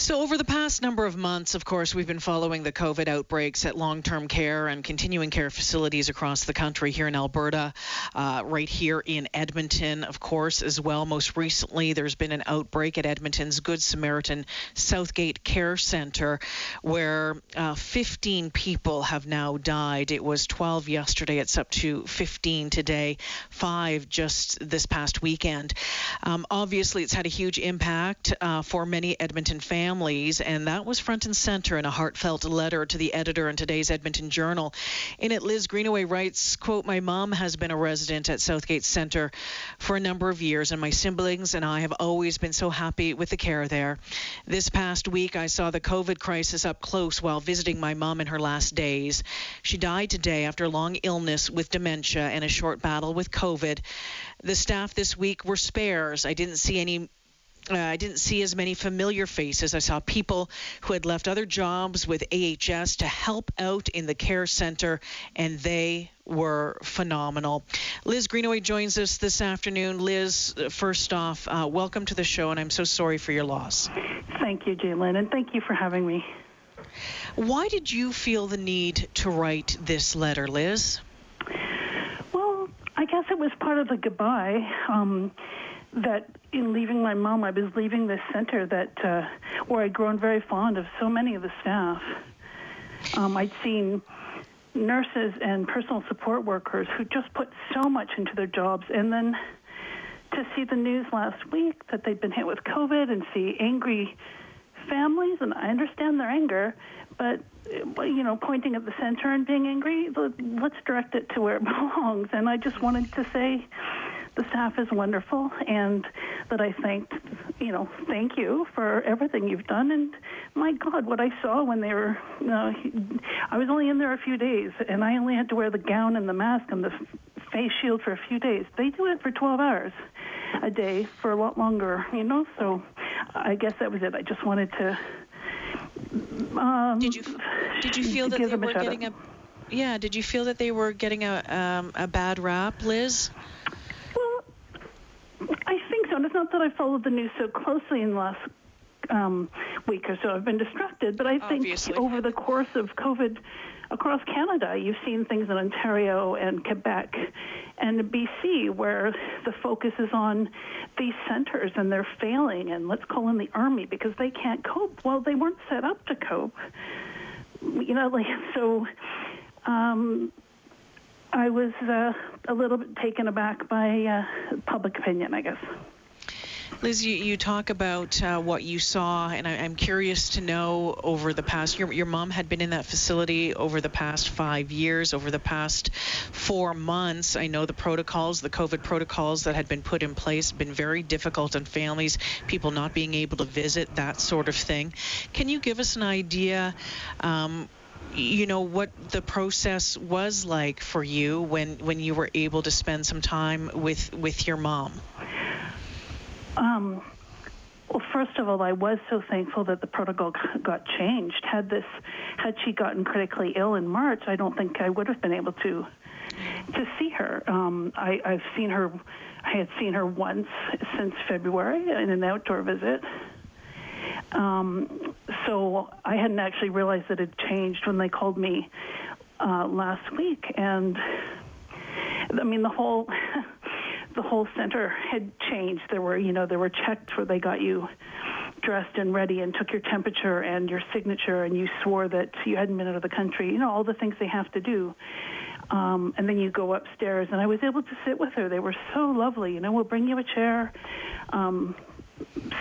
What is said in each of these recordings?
So, over the past number of months, of course, we've been following the COVID outbreaks at long term care and continuing care facilities across the country here in Alberta, uh, right here in Edmonton, of course, as well. Most recently, there's been an outbreak at Edmonton's Good Samaritan Southgate Care Centre where uh, 15 people have now died. It was 12 yesterday, it's up to 15 today, five just this past weekend. Um, obviously, it's had a huge impact uh, for many Edmonton families families, and that was front and center in a heartfelt letter to the editor in today's Edmonton Journal. In it, Liz Greenaway writes, quote, My mom has been a resident at Southgate Center for a number of years, and my siblings and I have always been so happy with the care there. This past week, I saw the COVID crisis up close while visiting my mom in her last days. She died today after a long illness with dementia and a short battle with COVID. The staff this week were spares. I didn't see any uh, I didn't see as many familiar faces. I saw people who had left other jobs with AHS to help out in the care center, and they were phenomenal. Liz Greenaway joins us this afternoon. Liz, first off, uh, welcome to the show, and I'm so sorry for your loss. Thank you, Jaylen, and thank you for having me. Why did you feel the need to write this letter, Liz? Well, I guess it was part of the goodbye. Um, that in leaving my mom, I was leaving this center that uh, where I'd grown very fond of so many of the staff. Um, I'd seen nurses and personal support workers who just put so much into their jobs, and then to see the news last week that they'd been hit with COVID and see angry families, and I understand their anger, but you know, pointing at the center and being angry, let's direct it to where it belongs. And I just wanted to say the staff is wonderful and that I thanked, you know, thank you for everything you've done. And my God, what I saw when they were, know, I was only in there a few days and I only had to wear the gown and the mask and the face shield for a few days. They do it for 12 hours a day for a lot longer, you know, so I guess that was it. I just wanted to. Um, did you did you feel that they were getting a yeah? Did you feel that they were getting a um, a bad rap, Liz? It's not that I followed the news so closely in the last um, week or so. I've been distracted, but I Obviously. think over the course of COVID across Canada, you've seen things in Ontario and Quebec and BC where the focus is on these centers and they're failing, and let's call in the army because they can't cope. Well, they weren't set up to cope. You know, like so. Um, I was uh, a little bit taken aback by uh, public opinion, I guess. Liz, you, you talk about uh, what you saw, and I, am curious to know over the past. Your, your mom had been in that facility over the past five years. Over the past four months, I know the protocols, the COVID protocols that had been put in place, been very difficult on families, people not being able to visit, that sort of thing. Can you give us an idea? Um, you know what the process was like for you when when you were able to spend some time with with your mom um, well, first of all, I was so thankful that the protocol got changed. Had this, had she gotten critically ill in March, I don't think I would have been able to to see her. Um, I, I've seen her. I had seen her once since February in an outdoor visit. Um, so I hadn't actually realized that it changed when they called me uh, last week, and I mean the whole the whole center had changed. There were, you know, there were checks where they got you dressed and ready and took your temperature and your signature and you swore that you hadn't been out of the country. You know, all the things they have to do. Um, and then you go upstairs, and I was able to sit with her. They were so lovely. You know, we'll bring you a chair. Um,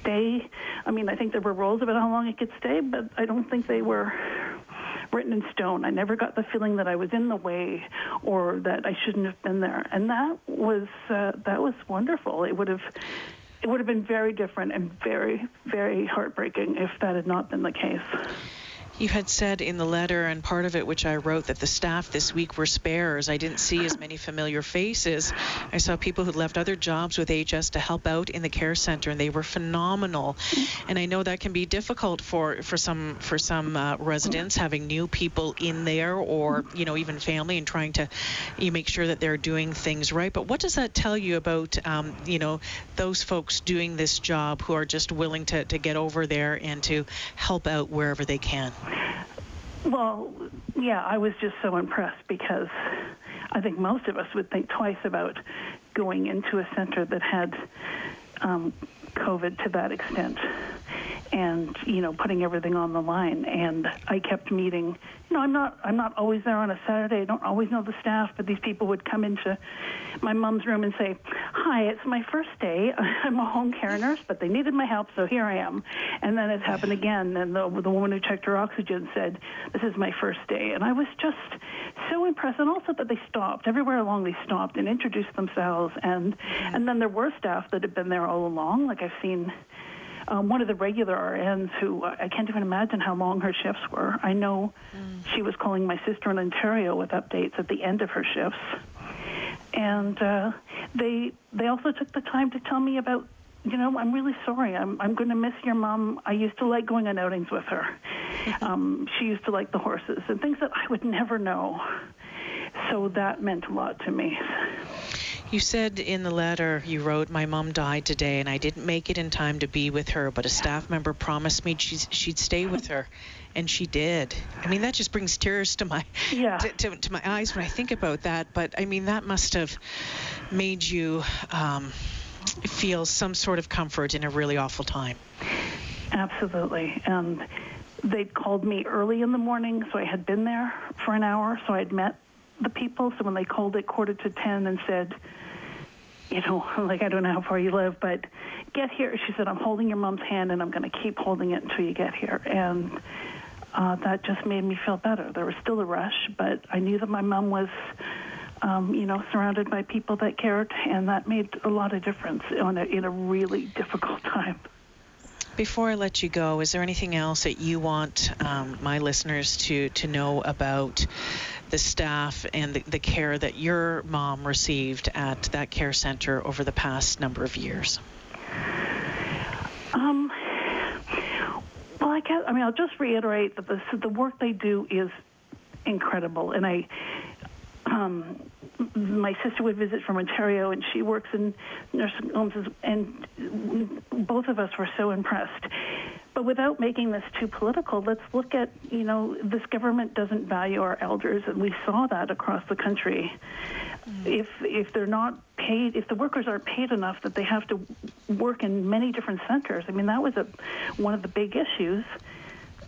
stay. I mean, I think there were rules about how long it could stay, but I don't think they were written in stone. I never got the feeling that I was in the way or that I shouldn't have been there, and that was uh, that was wonderful. It would have it would have been very different and very very heartbreaking if that had not been the case. You had said in the letter, and part of it which I wrote, that the staff this week were spares. I didn't see as many familiar faces. I saw people who left other jobs with HS to help out in the care center, and they were phenomenal. And I know that can be difficult for for some for some uh, residents having new people in there, or you know even family, and trying to you make sure that they're doing things right. But what does that tell you about um, you know those folks doing this job who are just willing to to get over there and to help out wherever they can? Well, yeah, I was just so impressed because I think most of us would think twice about going into a center that had um, COVID to that extent and you know putting everything on the line. And i kept meeting you know i'm not i'm not always there on a saturday. I don't always know the staff but these people would come into my mom's room and say hi it's my first day. I'm a home care nurse but they needed my help so here i am. And then it happened again. And the, the woman who checked her oxygen said this is my first day. And i was just so impressed. And also that they stopped. Everywhere along they stopped and introduced themselves. And and then there were staff that had been there all along. Like i've seen um, one of the regular RNs who uh, I can't even imagine how long her shifts were. I know mm. she was calling my sister in Ontario with updates at the end of her shifts, and uh, they they also took the time to tell me about. You know, I'm really sorry. I'm I'm going to miss your mom. I used to like going on outings with her. um, she used to like the horses and things that I would never know. So that meant a lot to me. You said in the letter you wrote, My mom died today and I didn't make it in time to be with her, but a staff member promised me she'd, she'd stay with her. And she did. I mean, that just brings tears to my yeah. to, to, to, my eyes when I think about that. But I mean, that must have made you um, feel some sort of comfort in a really awful time. Absolutely. And they'd called me early in the morning, so I had been there for an hour, so I'd met the people. So when they called it quarter to ten and said, you know, like I don't know how far you live, but get here. She said, I'm holding your mom's hand and I'm going to keep holding it until you get here. And uh, that just made me feel better. There was still a rush, but I knew that my mom was, um, you know, surrounded by people that cared, and that made a lot of difference in a, in a really difficult time. Before I let you go, is there anything else that you want um, my listeners to, to know about the staff and the, the care that your mom received at that care center over the past number of years? Um, well, I guess, I mean, I'll just reiterate that the, the work they do is incredible. And I, um, my sister would visit from Ontario, and she works in nursing homes, and both of us were so impressed. But without making this too political, let's look at, you know, this government doesn't value our elders, and we saw that across the country. Mm. If if they're not paid, if the workers aren't paid enough that they have to work in many different centers, I mean, that was a one of the big issues.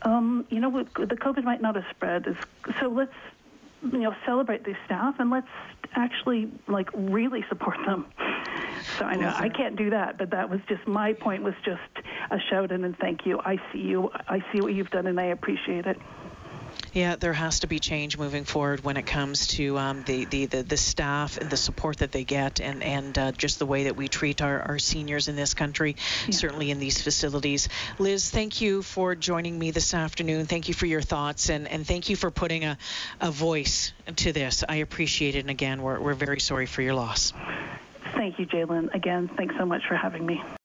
Um, you know, the COVID might not have spread, so let's you know celebrate these staff and let's actually like really support them. So I know I can't do that, but that was just my point was just a shout in and thank you. I see you. I see what you've done and I appreciate it. Yeah, there has to be change moving forward when it comes to um, the, the, the, the, staff and the support that they get and, and uh, just the way that we treat our, our seniors in this country, yeah. certainly in these facilities. Liz, thank you for joining me this afternoon. Thank you for your thoughts and, and thank you for putting a, a voice to this. I appreciate it. And again, we're, we're very sorry for your loss. Thank you, Jaylen. Again, thanks so much for having me.